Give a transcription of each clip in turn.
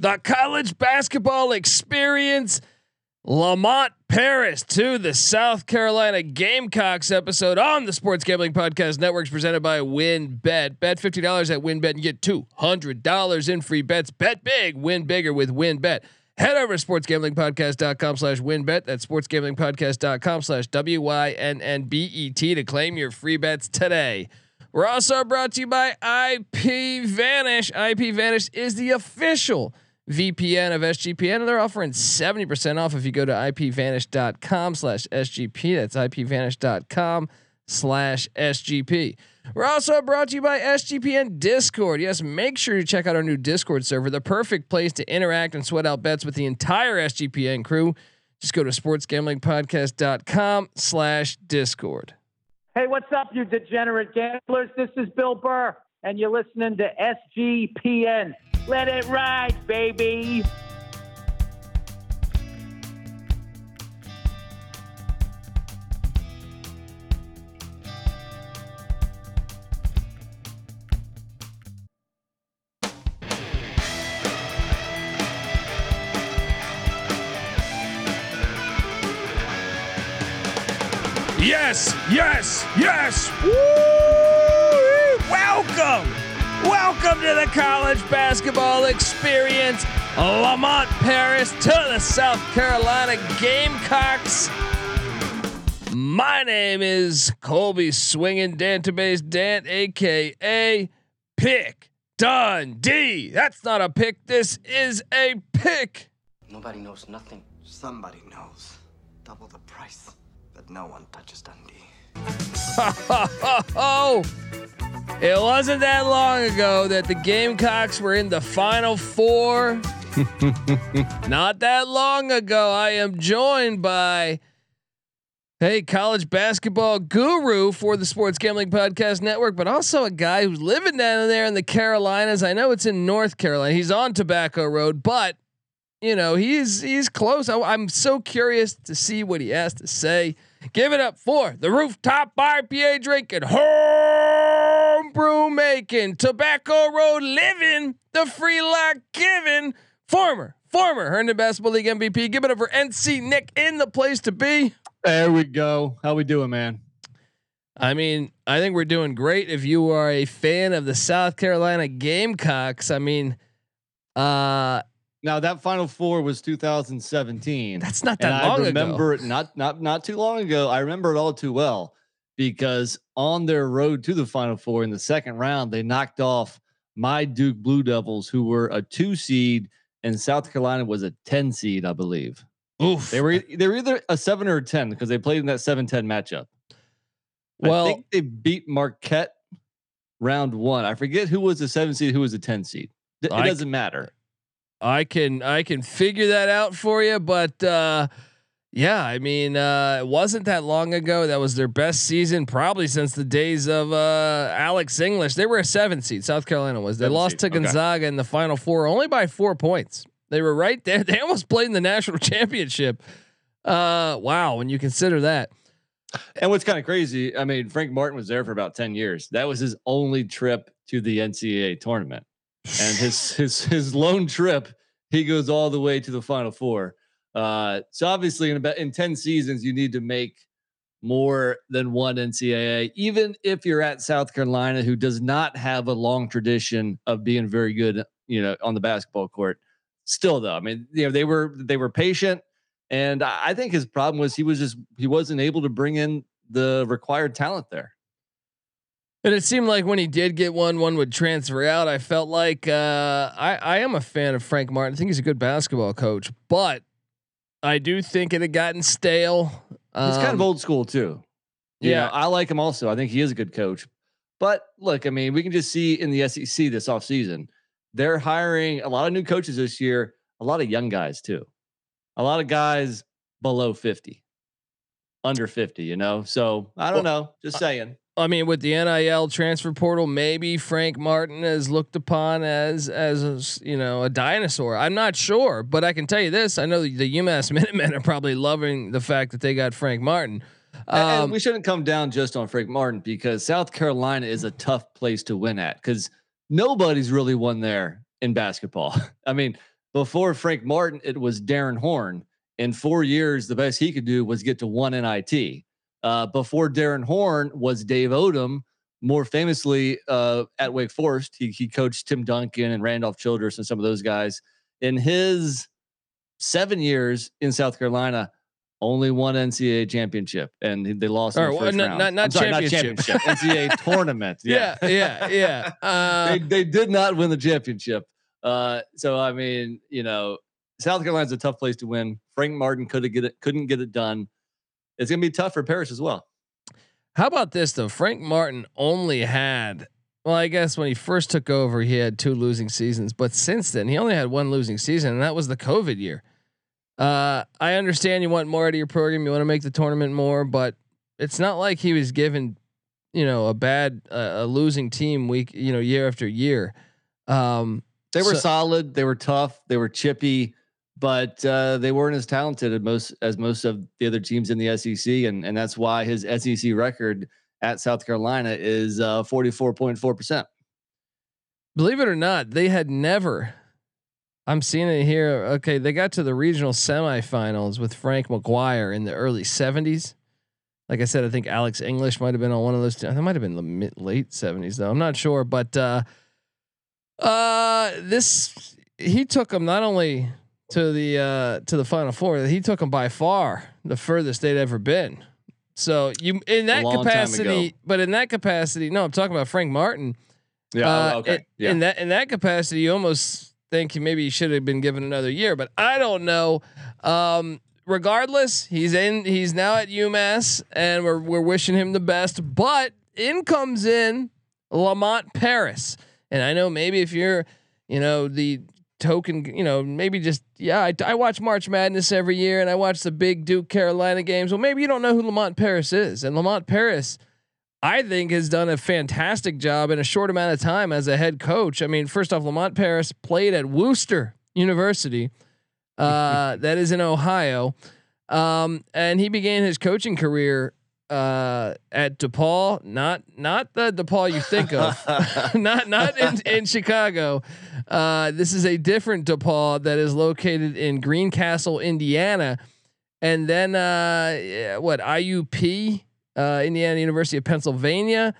the college basketball experience. Lamont Paris to the South Carolina Gamecocks episode on the Sports Gambling Podcast Networks presented by WynnBET. Bet fifty dollars at WynnBET and get two hundred dollars in free bets. Bet big, win bigger with WynnBET. Head over to sportsgamblingpodcast.com slash wynnbet. That's sportsgamblingpodcast.com slash W-Y-N-N-B-E-T to claim your free bets today. We're also brought to you by IP Vanish. IP Vanish is the official VPN of SGPN, and they're offering 70% off if you go to ipvanish.com slash SGP. That's ipvanish.com slash SGP. We're also brought to you by SGPN Discord. Yes, make sure you check out our new Discord server, the perfect place to interact and sweat out bets with the entire SGPN crew. Just go to sportsgamblingpodcast.com slash Discord. Hey, what's up, you degenerate gamblers? This is Bill Burr, and you're listening to SGPN. Let it ride, baby. Yes, yes, yes. Woo! Welcome to the college basketball experience. Lamont Paris to the South Carolina Gamecocks. My name is Colby Swinging Dantabase Dant, aka Pick Dundee. That's not a pick. This is a pick. Nobody knows nothing. Somebody knows. Double the price. But no one touches Dundee. oh, it wasn't that long ago that the Gamecocks were in the Final Four. Not that long ago, I am joined by, hey, college basketball guru for the Sports Gambling Podcast Network, but also a guy who's living down there in the Carolinas. I know it's in North Carolina. He's on Tobacco Road, but you know he's he's close. I, I'm so curious to see what he has to say. Give it up for the rooftop IPA drinking, homebrew making, tobacco road living, the free lock giving, former, former Herndon Basketball League MVP. Give it up for NC Nick in the place to be. There we go. How we doing, man? I mean, I think we're doing great. If you are a fan of the South Carolina Gamecocks, I mean, uh, Now that Final Four was 2017. that's not that long I remember ago. it not not not too long ago. I remember it all too well because on their road to the Final Four in the second round, they knocked off my Duke Blue Devils, who were a two seed, and South Carolina was a 10 seed, I believe. Oof. They were they were either a seven or a 10 because they played in that 7-10 matchup. Well- I think they beat Marquette round one. I forget who was the seven seed, who was the 10 seed. It I- doesn't matter. I can I can figure that out for you, but uh, yeah, I mean, uh, it wasn't that long ago. That was their best season, probably since the days of uh, Alex English. They were a seven seed. South Carolina was. They Seven lost seed, to okay. Gonzaga in the Final Four, only by four points. They were right there. They almost played in the national championship. Uh, wow, when you consider that. And what's kind of crazy, I mean, Frank Martin was there for about 10 years. That was his only trip to the NCAA tournament. And his his his lone trip, he goes all the way to the final four. Uh, so obviously in about in 10 seasons, you need to make more than one NCAA, even if you're at South Carolina, who does not have a long tradition of being very good, you know, on the basketball court. Still though, I mean, you know, they were they were patient. And I I think his problem was he was just he wasn't able to bring in the required talent there. And it seemed like when he did get one, one would transfer out. I felt like uh, I I am a fan of Frank Martin. I think he's a good basketball coach, but I do think it had gotten stale. He's kind of Um, old school too. You yeah. know, I like him also. I think he is a good coach. But look, I mean, we can just see in the SEC this offseason, they're hiring a lot of new coaches this year, a lot of young guys too. A lot of guys below 50, under 50, you know? So I don't know. Just saying. I mean, with the NIL transfer portal, maybe Frank Martin is looked upon as as a you know a dinosaur. I'm not sure, but I can tell you this: I know the UMass Minutemen are probably loving the fact that they got Frank Martin. A- and Um, we shouldn't come down just on Frank Martin because South Carolina is a tough place to win at because nobody's really won there in basketball. I mean, Before Frank Martin, it was Darrin Horn. In four years, the best he could do was get to one NIT. Uh, before Darrin Horn was Dave Odom, more famously uh, at Wake Forest. He, he coached Tim Duncan and Randolph Childress and some of those guys. In his seven years in South Carolina, only one NCAA championship, and they lost in Or, the well, first not- not- not sorry, championship. NCAA tournament. Yeah, yeah, yeah. Uh, they, they did not win the championship. Uh, so I mean, you know, South Carolina's a tough place to win. Frank Martin could have get it, couldn't get it done. It's gonna be tough for Paris as well. How about this though? Frank Martin only had well, I guess when he first took over, he had two losing seasons, but since then he only had one losing season, and that was the COVID year. Uh, I understand you want more out of your program, you want to make the tournament more, but it's not like he was given, you know, a bad uh, a losing team week, you know, year after year. Um, They were So- solid. They were tough. They were chippy, but uh, they weren't as talented as most as most of the other teams in the SEC, and and that's why his SEC record at South Carolina is uh, forty four point four percent. believe it or not, they had never. I'm seeing it here. Okay, they got to the regional semifinals with Frank McGuire in the early 70s. Like I said, I think Alex English might have been on one of those. That might have been the mid, late 70s though. I'm not sure, but uh, uh, this he took them not only to the uh, to the final four, he took them by far the furthest they'd ever been. So you in that capacity, but in that capacity, no, I'm talking about Frank Martin. Yeah. Uh, oh, okay. in- yeah. In that in that capacity, you almost think he maybe he should have been given another year, but I don't know. Um, regardless, he's in. He's now at UMass, and we're we're wishing him the best. But in comes in Lamont Paris, and I know maybe if you're, you know, the token, you know, maybe just yeah, I, I watch March Madness every year, and I watch the big Duke Carolina games. Well, maybe you don't know who Lamont Paris is, and Lamont Paris. I think has done a fantastic job in a short amount of time as a head coach. I mean, first off, Lamont Paris played at Wooster University, uh, that is in Ohio, um, and he began his coaching career uh, at DePauw, not not the DePaul you think of, not not in, in Chicago. Uh, this is a different DePauw that is located in Greencastle, Indiana, and then uh, what IUP uh, Indiana University of Pennsylvania,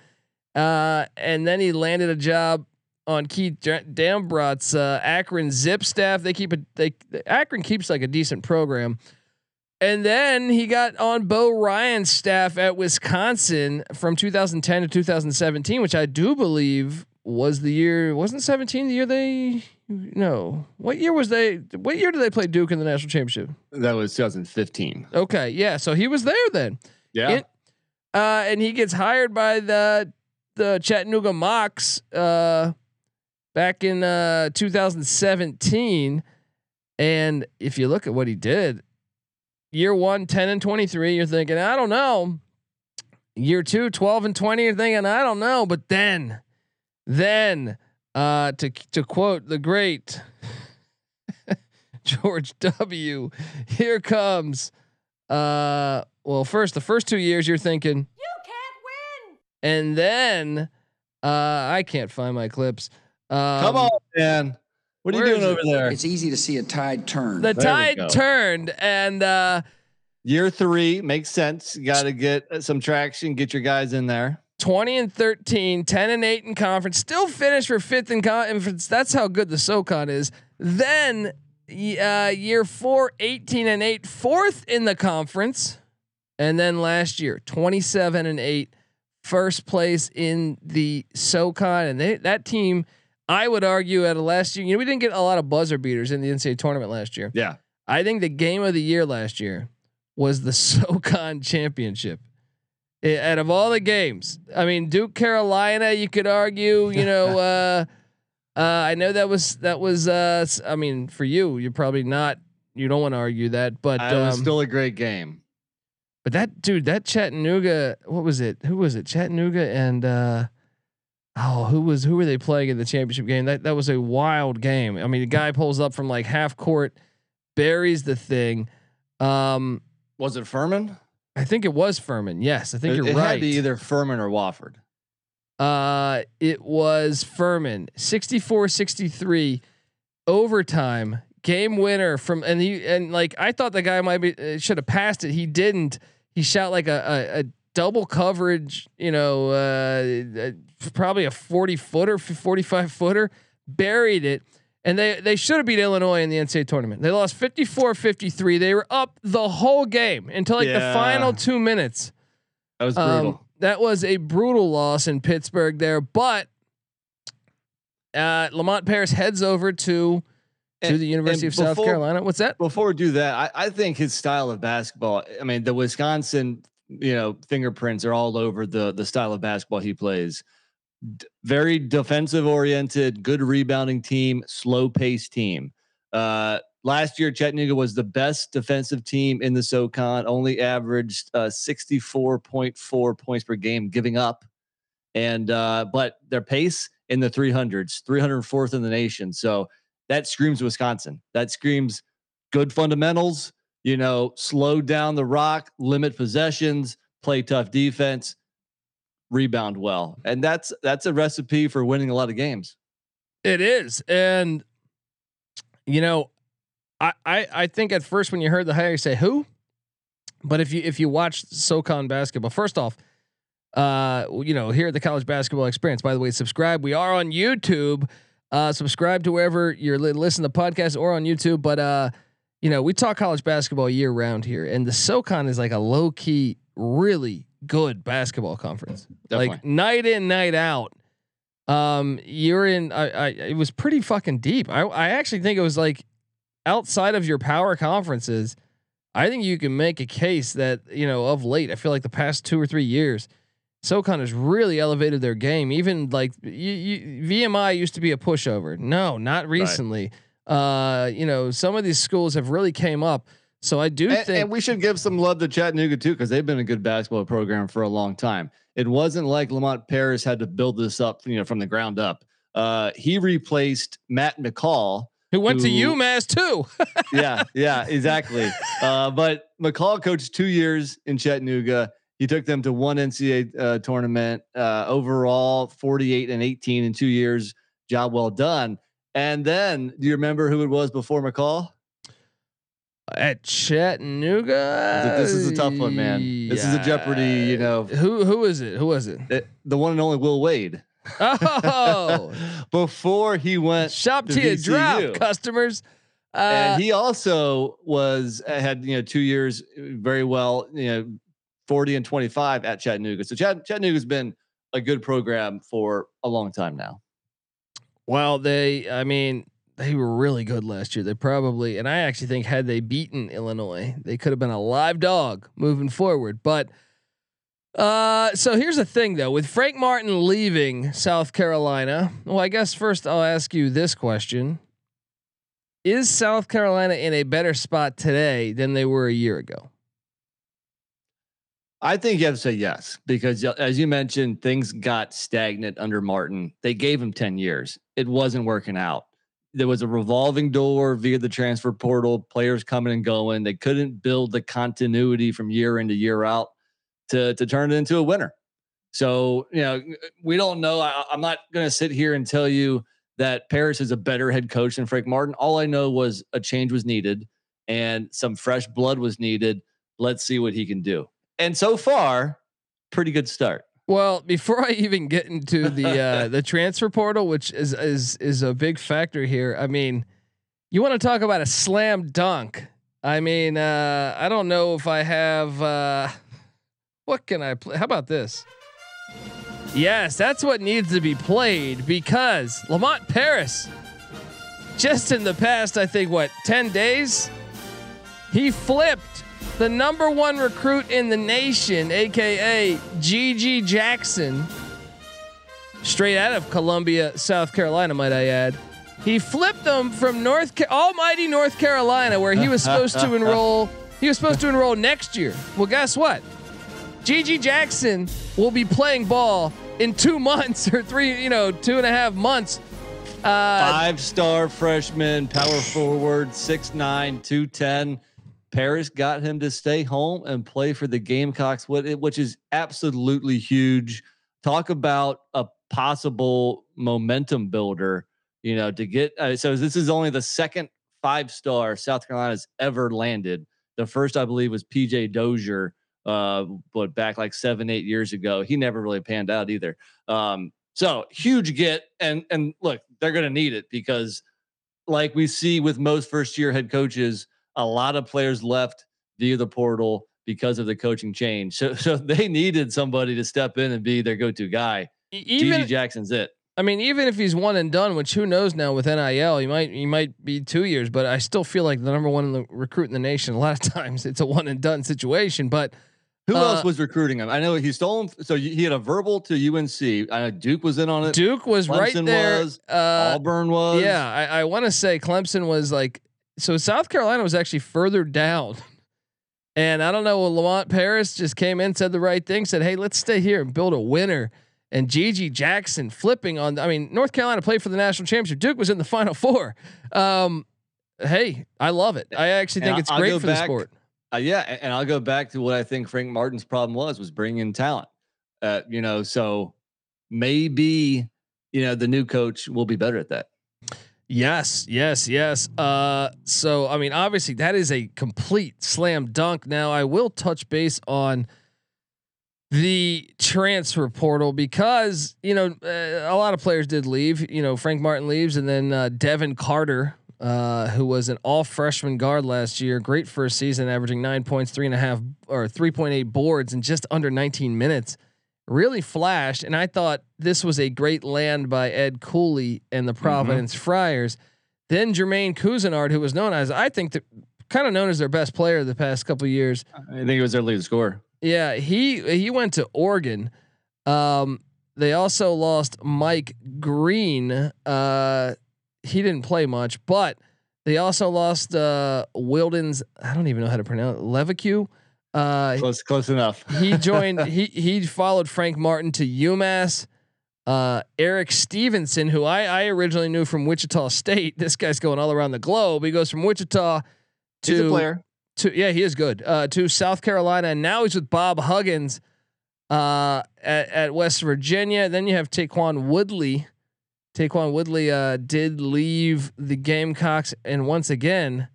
uh, and then he landed a job on Keith Dambrot's uh, Akron Zip staff. They keep a they Akron keeps like a decent program, and then he got on Bo Ryan's staff at Wisconsin from 2010 to 2017, which I do believe was the year wasn't 17 the year they no what year was they what year did they play Duke in the national championship? that was 2015. Okay, yeah, so he was there then. Yeah. It- uh, and he gets hired by the the Chattanooga Mocs uh, back in uh, 2017. And if you look at what he did, year one, 10 and 23, you're thinking, I don't know. Year two, 12 and 20, you're thinking, I don't know. But then, then, uh, to to quote the great George W. Here comes. Uh, well, first the first two years you're thinking you can't win, and then uh, I can't find my clips. Um, Come on, man. What are you doing over it? there? It's easy to see a tide turn. The There tide turned, and uh, Year three makes sense. You got to get uh, some traction, get your guys in there. 20 and 13, 10 and 8 in conference, still finished for fifth in conference. That's how good the SoCon is. Then uh, year four, 18 and 8, fourth in the conference. And then last year, 27 and 8, first place in the SoCon. And they, that team, I would argue, at last year, you know, we didn't get a lot of buzzer beaters in the NCAA tournament last year. Yeah. I think the game of the year last year was the SoCon championship. I- out of all the games, I mean Duke Carolina, you could argue, you know, uh, uh, I know that was that was. Uh, I mean, for you, you're probably not. You don't want to argue that, but Uh, it was um, still a great game. but that dude, that Chattanooga, what was it? Who was it? Chattanooga and uh, oh, who was who were they playing in the championship game? That that was a wild game. I mean, the guy pulls up from like half court, buries the thing. Um, Was it Furman? I think it was Furman. Yes, I think it, you're it right. had to be either Furman or Wofford. Uh, it was Furman 64 63 overtime game winner from and he and like I thought the guy might be uh, should have passed it. He didn't. He shot like a, a, a double coverage, you know, uh, uh probably a 40 footer, 45 footer, buried it. And they, they should have beat Illinois in the NCAA tournament. They lost 54 53. They were up the whole game until like yeah. the final two minutes. That was brutal. Um, that was a brutal loss in Pittsburgh there. But uh, Lamont Paris heads over to to the University of before, South Carolina. What's that? Before we do that, I, I think his style of basketball. I mean, the Wisconsin, you know, fingerprints are all over the the style of basketball he plays. D- very defensive oriented, good rebounding team, slow paced team. Uh, last year, Chattanooga was the best defensive team in the SoCon. Only averaged uh, sixty four point four points per game, giving up, and uh, but their pace in the 300s, 304th in the nation. So that screams Wisconsin. That screams good fundamentals, you know, slow down the rock, limit possessions, play tough defense, rebound well. And that's that's a recipe for winning a lot of games. It is. And you know, I I, I think at first when you heard the hire you say who? But if you if you watch SoCon basketball, first off, uh, you know, here at the college basketball experience. By the way, subscribe. We are on YouTube. Uh, subscribe to wherever you're li- listening to podcasts or on YouTube. But uh, you know, we talk college basketball year round here, and the SoCon is like a low key, really good basketball conference. Definitely. Like night in, night out. Um, you're in. I, I it was pretty fucking deep. I I actually think it was like outside of your power conferences. I think you can make a case that you know of late. I feel like the past two or three years SoCon has really elevated their game. Even like you, you, VMI used to be a pushover. No, not recently. Right. Uh, you know, some of these schools have really came up. So I do and, think, and we should give some love to Chattanooga too, because they've been a good basketball program for a long time. It wasn't like Lamont Paris had to build this up, you know, from the ground up. Uh, he replaced Matt McCall, who went who, to UMass too. yeah, yeah, exactly. Uh, but McCall coached two years in Chattanooga. He took them to one NCAA uh, tournament uh, overall, 48 and 18 in two years. Job well done. And then, do you remember who it was before McCall? At Chattanooga. This is a tough one, man. This yeah. is a Jeopardy. You know who? Who is it? Who was it? it the one and only Will Wade. Oh, before he went shop to, to drop customers. Uh, and he also was had you know two years very well you know 40 and 25 at Chattanooga. So Chatt- Chattanooga's been a good program for a long time now. Well, they, I mean, they were really good last year. They probably, and I actually think had they beaten Illinois, they could have been a live dog moving forward. But uh, so here's the thing though, with Frank Martin leaving South Carolina, well, I guess first I'll ask you this question. Is South Carolina in a better spot today than they were a year ago? I think you have to say yes because, as you mentioned, things got stagnant under Martin. They gave him 10 years. It wasn't working out. There was a revolving door via the transfer portal, players coming and going. They couldn't build the continuity from year into year out to, to turn it into a winner. So, you know, we don't know. I, I'm not going to sit here and tell you that Paris is a better head coach than Frank Martin. All I know was a change was needed and some fresh blood was needed. Let's see what he can do and so far, pretty good start. Well, before I even get into the uh, the transfer portal, which is is is a big factor here. I mean, you want to talk about a slam dunk? I mean, uh, I don't know if I have. Uh, what can I play? How about this? Yes, that's what needs to be played because Lamont Paris, just in the past, I think what ten days, he flipped the number one recruit in the nation, aka GG Jackson, straight out of Columbia, South Carolina, might I add. He flipped them from North Ca- Almighty North Carolina, where he was supposed to enroll. He was supposed to enroll next year. Well, guess what? GG Jackson will be playing ball in two months or three, you know, two and a half months. Uh, Five star freshman, power forward, 6'9, 210 Paris got him to stay home and play for the Gamecocks, which is absolutely huge. Talk about a possible momentum builder, you know, to get. Uh, so this is only the second five star South Carolina's ever landed. The first, I believe, was PJ Dozier, uh, but back like seven, eight years ago. He never really panned out either. Um, so huge get, and and look, they're going to need it because, like we see with most first year head coaches, a lot of players left via the portal because of the coaching change. So so they needed somebody to step in and be their go to guy. Even GG Jackson's it. I mean, even if he's one and done, which who knows now with NIL, he might he might be two years, but I still feel like the number one in the recruit in the nation. A lot of times it's a one and done situation. But Who Uh, else was recruiting him? I know he stole him. So he had a verbal to UNC. I know Duke was in on it. Duke was right there. was, uh, Auburn was. yeah, I, I want to say Clemson was like so. South Carolina was actually further down, and I don't know. Lamont Paris just came in, said the right thing, said, "Hey, let's stay here and build a winner." And GG Jackson flipping on. I mean, North Carolina played for the national championship. Duke was in the Final Four. Um, hey, I love it. I actually think I- it's I'll great for the sport. Uh, yeah, and I'll go back to what I think Frank Martin's problem was was bringing in talent. Uh, you know, so maybe you know the new coach will be better at that. Yes, yes, yes. Uh, so I mean, obviously that is a complete slam dunk. Now I will touch base on the transfer portal because you know uh, a lot of players did leave. You know, Frank Martin leaves, and then uh, Devin Carter, uh, who was an all freshman guard last year, great first season, averaging nine points, three and a half or three point eight boards in just under nineteen minutes. Really flashed, and I thought this was a great land by Ed Cooley and the Providence Friars. Then Jermaine Couisnard, who was known as I think the kind of known as their best player the past couple years. I think it was their lead scorer. Yeah, he he went to Oregon. Um, they also lost Mike Green. Uh, he didn't play much, but they also lost uh, Wilden's. I don't even know how to pronounce it, Leveque. Uh, Close, close enough. he joined. he he followed Frank Martin to UMass. Uh, Erik Stevenson, who I I originally knew from Wichita State. This guy's going all around the globe. He goes from Wichita to He's a player. to yeah, he is good. Uh, to South Carolina, and now he's with Bob Huggins uh, at, at West Virginia. Then you have Ta'Quan Woodley. Ta'Quan Woodley uh, did leave the Gamecocks, and once again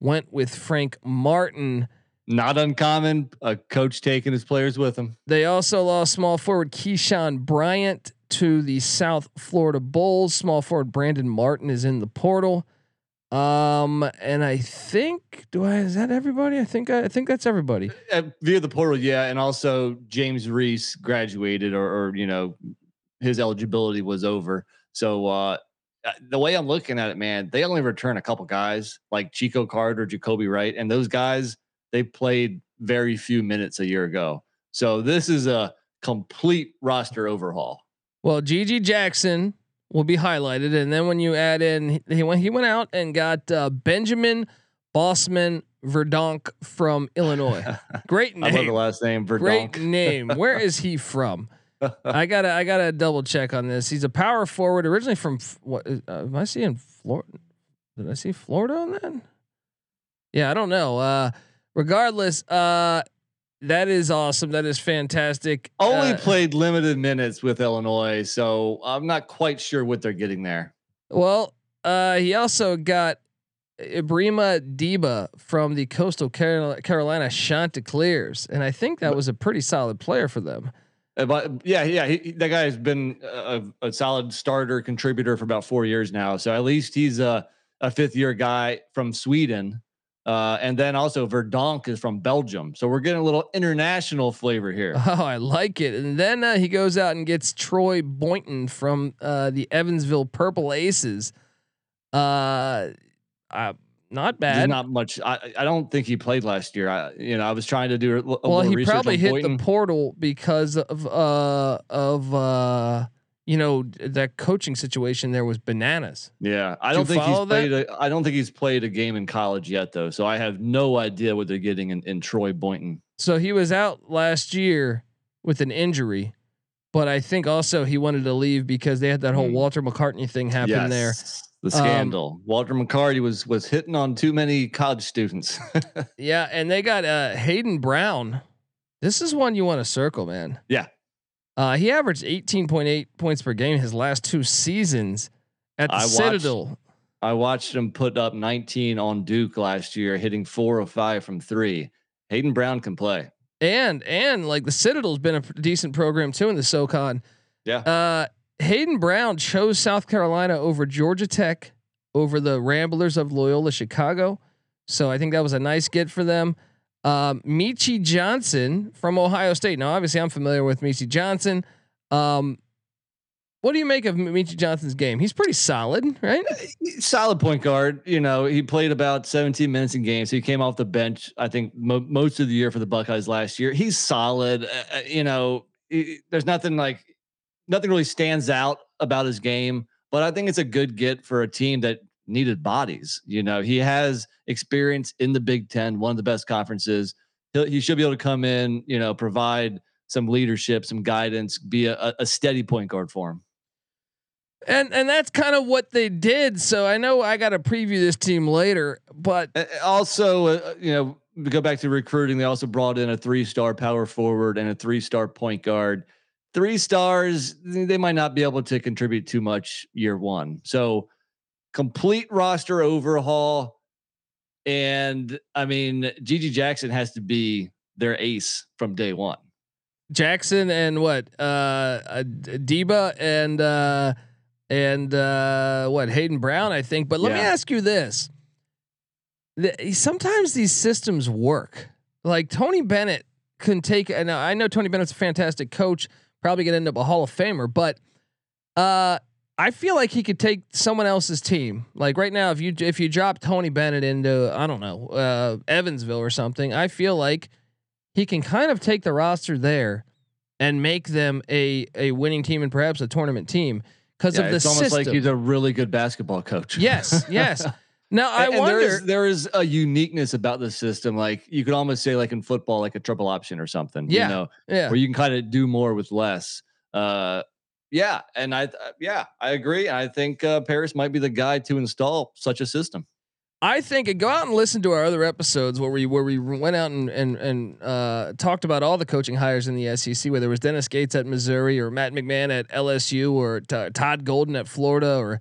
went with Frank Martin. Not uncommon. A coach taking his players with him. They also lost small forward Keyshawn Bryant to the South Florida Bulls. Small forward Brandon Martin is in the portal. Um, and I think do I is that everybody? I think I, I think that's everybody. Uh, via the portal, yeah, and also James Reese graduated, or, or you know, his eligibility was over. So uh, uh, the way I'm looking at it, man, they only return a couple guys like Chico Carter, Jacobi Wright, and those guys they played very few minutes a year ago. So this is a complete roster overhaul. Well, GG Jackson will be highlighted, and then when you add in, he went he went out and got uh, Benjamin Bossman Verdonk from Illinois. Great I love the name. last name, Great name. Where is he from? I gotta I gotta double check on this. He's a power forward, originally from what? Uh, am I seeing Florida? Did I see Florida on that? Yeah, I don't know. Uh, regardless, uh, that is awesome. That is fantastic. Only Uh, played limited minutes with Illinois, so I'm not quite sure what they're getting there. Well, uh, he also got Ebrima Dibba from the Coastal Carol- Carolina Chanticleers, and I think that was a pretty solid player for them. Uh, But yeah, yeah, he, that guy has been a, a solid starter contributor for about four years now. So at least he's a, a fifth year guy from Sweden. Uh, and then also Verdonk is from Belgium. So we're getting a little international flavor here. Oh, I like it. And then uh, he goes out and gets Troy Boynton from uh, the Evansville Purple Aces. Uh, uh not There's bad. not much. I, I don't think he played last year. I, you know, I was trying to do a, well, he probably hit Boynton. the portal because of uh of uh you know that coaching situation there was bananas. Yeah, I don't think he's follow that? played. A, I don't think he's played a game in college yet, though. So I have no idea what they're getting in, in Troy Boynton. So he was out last year with an injury, but I think also he wanted to leave because they had that whole Hmm. Walter McCarty thing happen there. The scandal. Walter McCarty was was hitting on too many college students. Yeah, and they got uh Hayden Brown. This is one you want to circle, man. Yeah. Uh, he averaged 18.8 points per game his last two seasons at the I watched- Citadel. I watched him put up 19 on Duke last year, hitting four or five from three. Hayden Brown can play. And and like the Citadel's been a decent program too in the SoCon. Yeah. Uh, Hayden Brown chose South Carolina over Georgia Tech, over the Ramblers of Loyola Chicago. So I think that was a nice get for them. Um, Meechie Johnson from Ohio State. Now, obviously, I'm familiar with Meechie Johnson. Um, what do you make of Meechie Johnson's game? He's pretty solid, right? Solid point guard. You know, he played about 17 minutes in games. So he came off the bench, I think, mo- most of the year for the Buckeyes last year. He's solid. Uh, uh you know, he, there's nothing like, nothing really stands out about his game, but I think it's a good get for a team that needed bodies. You know, he has experience in the Big Ten, one of the best conferences. He'll, he should be able to come in, you know, provide some leadership, some guidance, be a, a steady point guard for him. And and that's kind of what they did. So I know I got to preview this team later, but also uh, you know go back to recruiting. They also brought in a three-star power forward and a three-star point guard. Three stars, they might not be able to contribute too much year one. So complete roster overhaul. And I mean, GG Jackson has to be their ace from day one. Jackson and what? Uh, Dibba and uh, and uh, what Hayden Brown, I think. But let yeah. me ask you this: the, sometimes these systems work. Like Tony Bennett can take. And I know Tony Bennett's a fantastic coach, probably gonna end up a Hall of Famer, but uh, I feel like he could take someone else's team. Like right now, if you if you drop Tony Bennett into I don't know uh, Evansville or something, I feel like he can kind of take the roster there and make them a a winning team and perhaps a tournament team because yeah, of the it's almost system. like he's a really good basketball coach. Yes, yes. Now I and, wonder there is, there is a uniqueness about the system. Like you could almost say like in football, like a triple option or something. Yeah, you know, yeah. where you can kind of do more with less. Uh, yeah, and I, uh, yeah, I agree. I think uh, Paris might be the guy to install such a system. I think go out and listen to our other episodes where we where we went out and and and uh, talked about all the coaching hires in the SEC, whether it was Dennis Gates at Missouri or Matt McMahon at LSU or t- Todd Golden at Florida or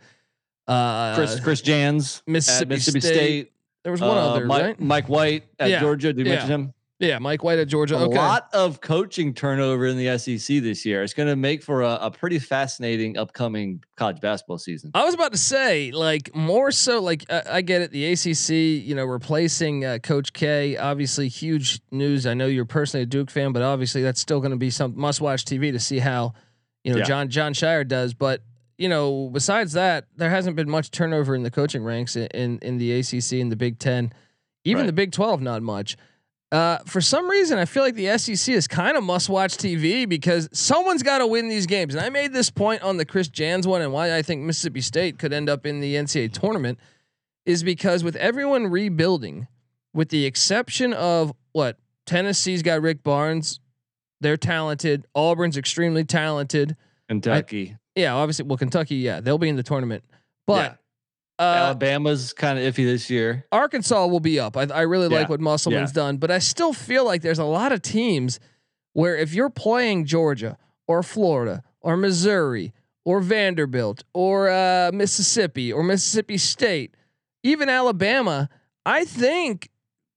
uh, Chris Chris Jans Mississippi, Mississippi State. State. There was one uh, other, Mike, right? Mike White at yeah. Georgia. Did you yeah. mention him? Yeah, Mike White at Georgia. A okay. lot of coaching turnover in the SEC this year. It's going to make for a, a, pretty fascinating upcoming college basketball season. I was about to say, like, more so, like, uh, I get it. The ACC, you know, replacing uh, Coach K, obviously huge news. I know you're personally a Duke fan, but obviously that's still going to be some must watch TV to see how, you know, yeah. John Jon Scheyer does. But you know, besides that, there hasn't been much turnover in the coaching ranks in in, in the ACC and the Big Ten, even right. the Big Twelve, not much. Uh, for some reason, I feel like the SEC is kind of must watch TV because someone's got to win these games. And I made this point on the Chris Jans one and why I think Mississippi State could end up in the NCAA tournament is because with everyone rebuilding, with the exception of what Tennessee's got Rick Barnes, they're talented. Auburn's extremely talented. Kentucky. I, yeah, obviously. Well, Kentucky, yeah, they'll be in the tournament. But uh, Alabama's kind of iffy this year. Arkansas will be up. I, I really yeah. like what Musselman's yeah. done, but I still feel like there's a lot of teams where if you're playing Georgia or Florida or Missouri or Vanderbilt or uh, Mississippi or Mississippi State, even Alabama, I think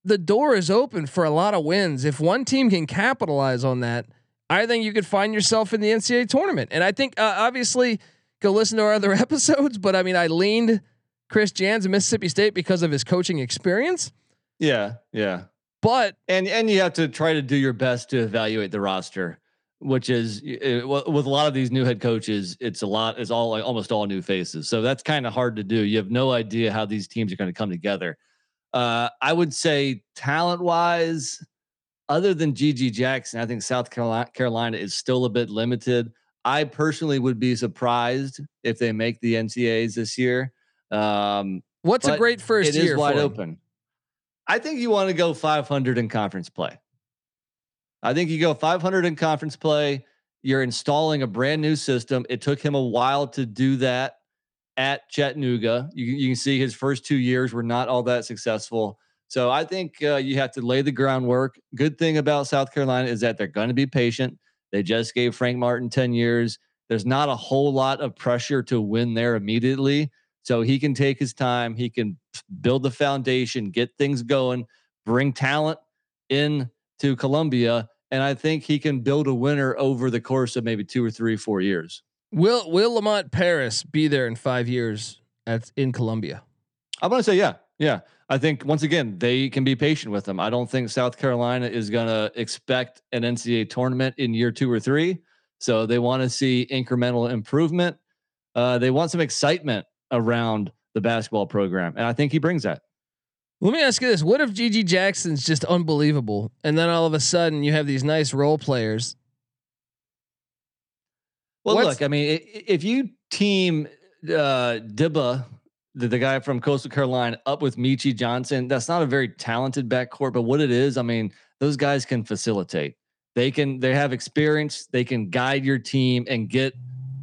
the door is open for a lot of wins. If one team can capitalize on that, I think you could find yourself in the NCAA tournament. And I think uh, obviously go listen to our other episodes, but I mean I leaned Chris Jans at Mississippi State because of his coaching experience. Yeah, yeah. But and and you have to try to do your best to evaluate the roster, which is it, with a lot of these new head coaches, it's a lot. It's all like almost all new faces, so that's kind of hard to do. You have no idea how these teams are going to come together. Uh, I would say talent wise, other than GG Jackson, I think South Carolina, Carolina is still a bit limited. I personally would be surprised if they make the NCAAs this year. Um, What's a great first year? It is wide open. I think you want to go 500 in conference play. I think you go 500 in conference play. You're installing a brand new system. It took him a while to do that at Chattanooga. You, you can see his first two years were not all that successful. So I think uh, you have to lay the groundwork. Good thing about South Carolina is that they're going to be patient. They just gave Frank Martin 10 years. There's not a whole lot of pressure to win there immediately. So he can take his time. He can build the foundation, get things going, bring talent in to Columbia, and I think he can build a winner over the course of maybe two or three, four years. Will Will Lamont Paris be there in five years at in Columbia? I'm gonna say yeah, yeah. I think once again they can be patient with them. I don't think South Carolina is gonna expect an NCAA tournament in year two or three. So they want to see incremental improvement. Uh, they want some excitement around the basketball program, and I think he brings that. Let me ask you this: What if GG Jackson's just unbelievable, and then all of a sudden you have these nice role players? Well, What's, look, I mean, if you team uh, Dibba the, the guy from Coastal Carolina up with Meechie Johnson. That's not a very talented backcourt, but what it is, I mean, those guys can facilitate. They can they have experience. They can guide your team and get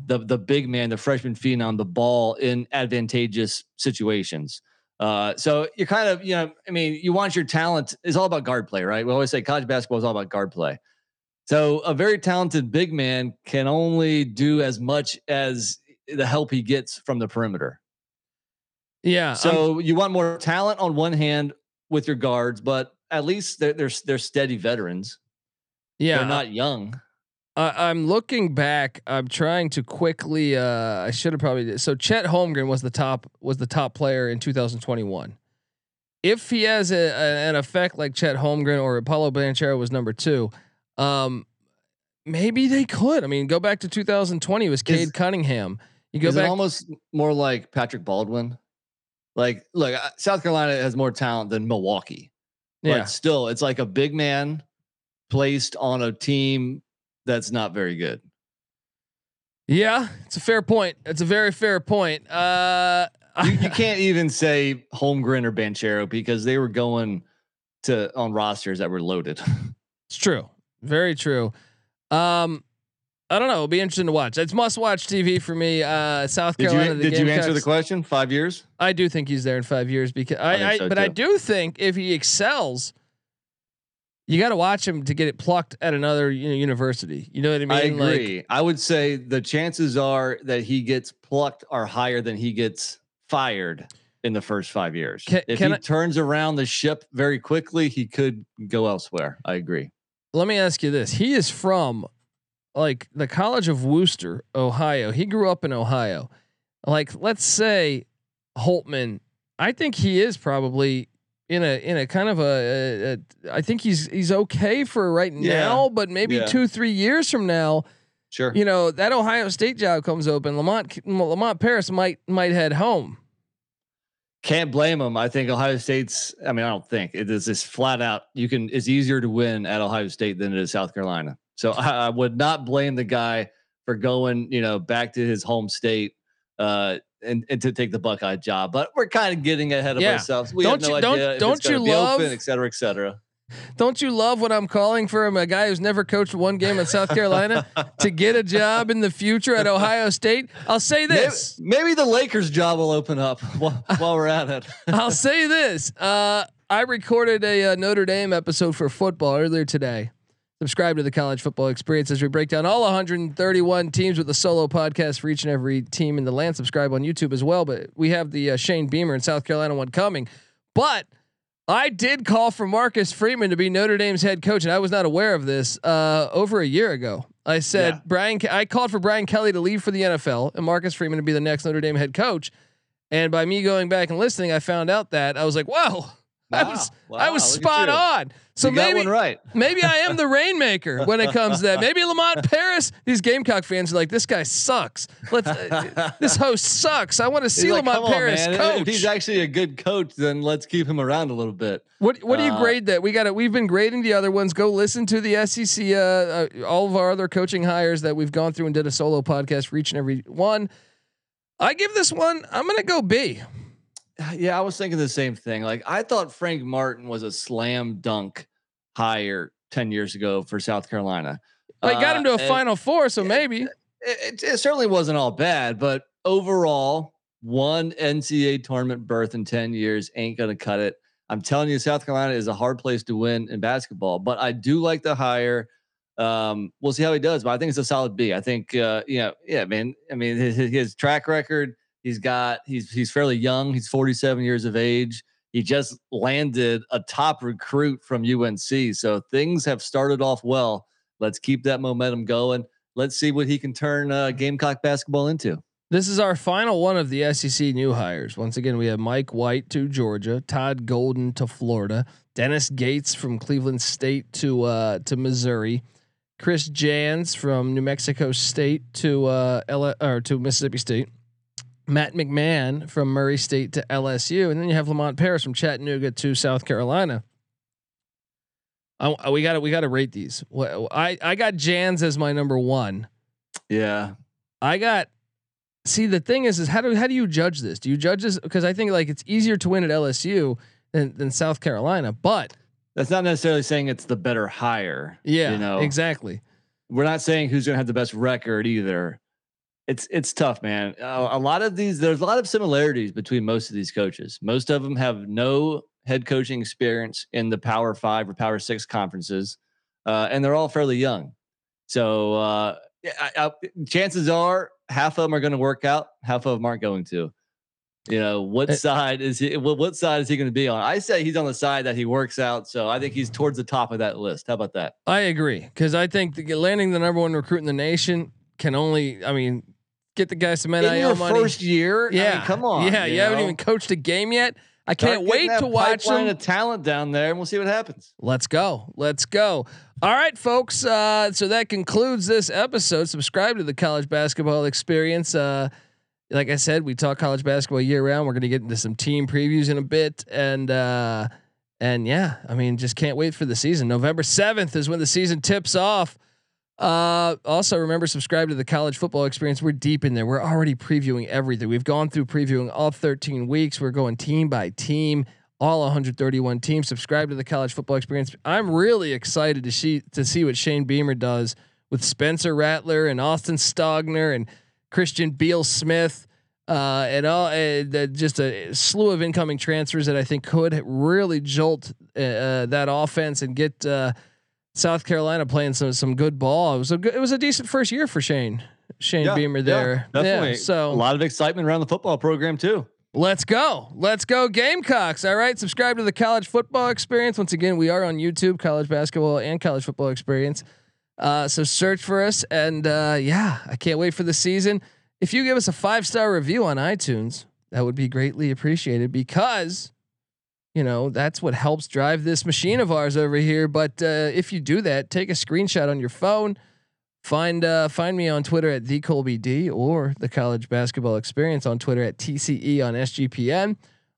the the big man, the freshman phenom, the ball in advantageous situations. Uh, so you're kind of, you know, I mean, you want your talent is all about guard play, right? We always say college basketball is all about guard play. So a very talented big man can only do as much as the help he gets from the perimeter. Yeah. So I'm, you want more talent on one hand with your guards, but at least they're they're, they're steady veterans. Yeah, they're not young. I'm looking back. I'm trying to quickly. Uh, I should have probably. So Chet Holmgren was the top was the top player in 2021. If he has a, a, an effect like Chet Holmgren or Apollo Banchero was number two, um, maybe they could. I mean, go back to 2020. It was Cade Is, Cunningham. You go back almost more like Patrick Baldwin. Like, look, uh, South Carolina has more talent than Milwaukee. Yeah. But still, it's like a big man placed on a team that's not very good. Yeah, it's a fair point. It's a very fair point. Uh, you, you, can't even say Holmgren or Banchero because they were going to on rosters that were loaded. It's true. Very true. Um, I don't know. It'll be interesting to watch. It's must watch TV for me. Uh, South Carolina. Did you, did you answer the question? Five years? I do think he's there in five years because I, I, I so but too. I do think if he excels, you got to watch him to get it plucked at another you know, university. You know what I mean? I agree. Like, I would say the chances are that he gets plucked are higher than he gets fired in the first five years. Can, if can he I, turns around the ship very quickly, he could go elsewhere. I agree. Let me ask you this: He is from like the College of Wooster, Ohio. He grew up in Ohio. Like, let's say Holtman. I think he is probably in a in a kind of a. a, a I think he's he's okay for right yeah. now, but maybe yeah. two three years from now. Sure. You know that Ohio State job comes open. Lamont Lamont Paris might might head home. Can't blame him. I think Ohio State's. I mean, I don't think it is just flat out. You can. It's easier to win at Ohio State than it is South Carolina. So I, I would not blame the guy for going, you know, back to his home state uh, and, and to take the Buckeye job. But we're kind of getting ahead of yeah. ourselves. We don't have no you, idea don't, don't you love, open, et cetera, et cetera. Don't you love when I'm calling for him, a guy who's never coached one game in South Carolina to get a job in the future at Ohio State? I'll say this. Maybe, maybe the Lakers job will open up while, while we're at it. I'll say this. Uh, I recorded a, a Notre Dame episode for football earlier today. Subscribe to the college football experience as we break down all 131 teams with a solo podcast for each and every team in the land. Subscribe on YouTube as well. But we have the uh, Shane Beamer in South Carolina one coming. But I did call for Marcus Freeman to be Notre Dame's head coach, and I was not aware of this uh, over a year ago. I said yeah. Brian. I called for Brian Kelly to leave for the NFL and Marcus Freeman to be the next Notre Dame head coach. And by me going back and listening, I found out that I was like, "Whoa, Wow. I was wow, I was spot on. So you maybe right. maybe I am the rainmaker when it comes to that. Maybe Lamont Paris. These Gamecock fans are like, this guy sucks. Let's. Uh, this host sucks. I want to see Lamont like, Paris on, coach. If he's actually a good coach, then let's keep him around a little bit. What What do you uh, grade that? We got it. We've been grading the other ones. Go listen to the SEC. Uh, uh, all of our other coaching hires that we've gone through and did a solo podcast for each and every one. I give this one. I'm gonna go B. Yeah, I was thinking the same thing. Like I thought Frank Martin was a slam dunk hire 10 years ago for South Carolina. I got him to a uh, final four, so maybe. It, it, it, certainly wasn't all bad, but overall, one NCAA tournament berth in 10 years ain't going to cut it. I'm telling you, South Carolina is a hard place to win in basketball, but I do like the hire. Um, we'll see how he does, but I think it's a solid B. I think, uh, you know, yeah, man. I mean, his, his track record, He's got he's he's fairly young. He's 47 years of age. He just landed a top recruit from UNC. So things have started off well. Let's keep that momentum going. Let's see what he can turn uh, Gamecock basketball into. This is our final one of the SEC new hires. Once again, we have Mike White to Georgia, Todd Golden to Florida, Dennis Gates from Cleveland State to uh, to Missouri, Chris Jans from New Mexico State to uh, L- or to Mississippi State, Matt McMahon from Murray State to LSU, and then you have Lamont Paris from Chattanooga to South Carolina. I, uh, we got to we got to rate these. I I got Jans as my number one. Yeah, I got. See, the thing is, is how do how do you judge this? Do you judge this because I think like it's easier to win at LSU than than South Carolina, but that's not necessarily saying it's the better hire. Yeah, you know exactly. We're not saying who's going to have the best record either it's it's tough, man. Uh, a lot of these, there's a lot of similarities between most of these coaches. Most of them have no head coaching experience in the Power Five or Power Six conferences, uh, and they're all fairly young. So uh, I, I, chances are half of them are going to work out, half of them aren't going to. You know what side is he? What, what side is he going to be on? I say he's on the side that he works out, so I think he's towards the top of that list. How about that? I agree because I think the, landing the number one recruit in the nation can only, I mean, get the guy some NIL in your money. First year, yeah, I mean, come on, yeah, you, you haven't even coached a game yet. I can't wait to watch them. of talent down there, and we'll see what happens. Let's go. Let's go. All right, folks. Uh, so that concludes this episode. Subscribe to the College Basketball Experience. Uh, like I said, we talk college basketball year round. We're going to get into some team previews in a bit, and uh, and yeah, I mean, just can't wait for the season. November seventh is when the season tips off. Uh, also remember subscribe to the college football experience. We're deep in there. We're already previewing everything. We've gone through previewing all 13 weeks. We're going team by team, all 131 teams. Subscribe to the college football experience. I'm really excited to see to see what Shane Beamer does with Spencer Rattler and Austin Stogner and Christian Beal Smith. Uh, and all uh, just a slew of incoming transfers that I think could really jolt uh, uh that offense and get uh, South Carolina playing some some good ball. It was a good, it was a decent first year for Shane Shane yeah, Beamer there. Yeah, definitely. Yeah, so a lot of excitement around the football program too. Let's go. Let's go Gamecocks. All right. Subscribe to the college football experience. Once again, we are on YouTube, college basketball and college football experience. Uh, so search for us. And uh, yeah, I can't wait for the season. If you give us a five star review on iTunes, that would be greatly appreciated because you know that's what helps drive this machine of ours over here. But uh, if you do that take a screenshot on your phone find uh, find me on twitter at the colby d or the college basketball experience on twitter at tce on sgpn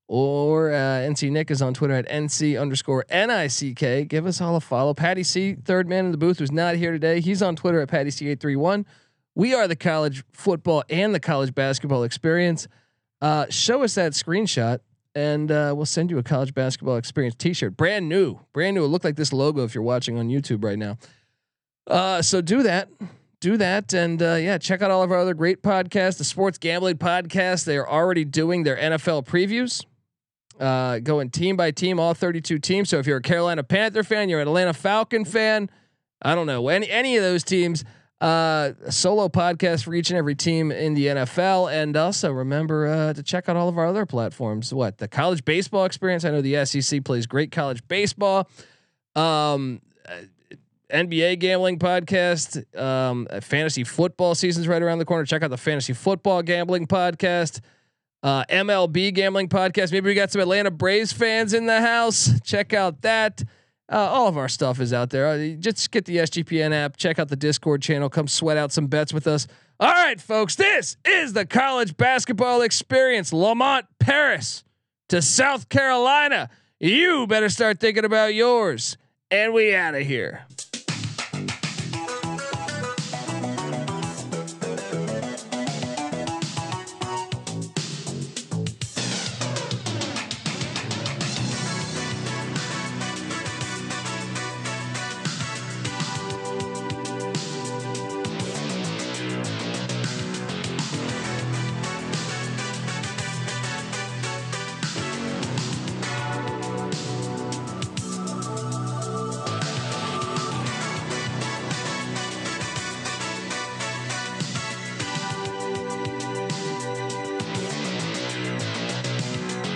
or uh, nc nick is on twitter at nc underscore nick give us all a follow. Patty c third man in the booth who's not here today. He's on twitter at patty c831 we are the college football and the college basketball experience. Uh, show us that screenshot and uh, we'll send you a college basketball experience T-shirt, brand new, brand new. It look like this logo if you're watching on YouTube right now. Uh, so do that, do that, and uh, yeah, check out all of our other great podcasts. The Sports Gambling Podcast. They are already doing their NFL previews, uh, going team by team, all 32 teams. So if you're a Carolina Panther fan, you're an Atlanta Falcon fan. I don't know any any of those teams uh, solo podcast for each and every team in the NFL. And also remember uh, to check out all of our other platforms. What the college baseball experience? I know the SEC plays great college baseball. Um, uh, NBA gambling podcast. Um, fantasy football season's right around the corner. Check out the fantasy football gambling podcast. Uh, MLB gambling podcast. Maybe we got some Atlanta Braves fans in the house. Check out that. Uh, all of our stuff is out there. Uh, just get the SGPN app, check out the Discord channel, come sweat out some bets with us. All right, folks, this is the college basketball experience. Lamont Paris to South Carolina. You better start thinking about yours. And we out of here.